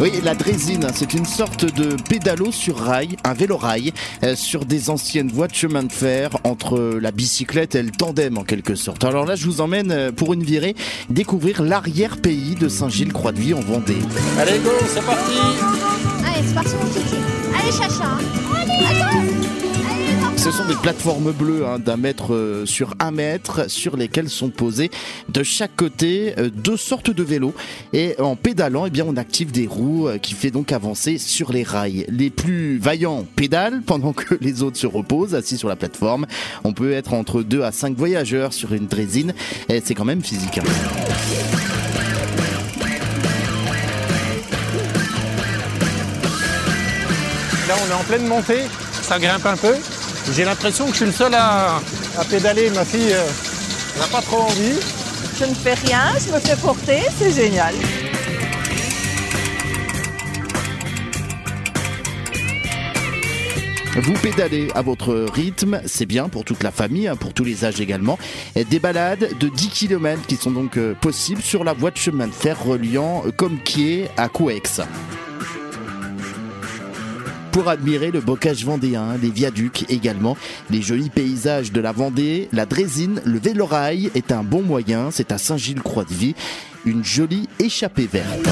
Oui, la drésine, c'est une sorte de pédalo sur rail, un vélo-rail, euh, sur des anciennes voies de chemin de fer entre la bicyclette et le tandem en quelque sorte. Alors là, je vous emmène euh, pour une virée découvrir l'arrière-pays de Saint-Gilles-Croix-de-Vie en Vendée. Allez, go, c'est parti Allez, c'est parti mon kiki. Allez, chacha. Attends. Ce sont des plateformes bleues hein, d'un mètre euh, sur un mètre sur lesquelles sont posés de chaque côté euh, deux sortes de vélos. Et en pédalant, eh bien, on active des roues euh, qui fait donc avancer sur les rails. Les plus vaillants pédalent pendant que les autres se reposent assis sur la plateforme. On peut être entre 2 à 5 voyageurs sur une drésine. Et c'est quand même physique. hein. Là, on est en pleine montée, ça grimpe un peu. J'ai l'impression que je suis le seul à, à pédaler. Ma fille euh, n'a pas trop envie. Je ne fais rien, je me fais porter, c'est génial. Vous pédalez à votre rythme, c'est bien pour toute la famille, hein, pour tous les âges également. Et Des balades de 10 km qui sont donc euh, possibles sur la voie de chemin de fer reliant euh, Comquier à Couex. Pour admirer le bocage vendéen, les viaducs également, les jolis paysages de la Vendée, la Drésine, le vélorail est un bon moyen, c'est à Saint-Gilles-Croix-de-Vie, une jolie échappée verte.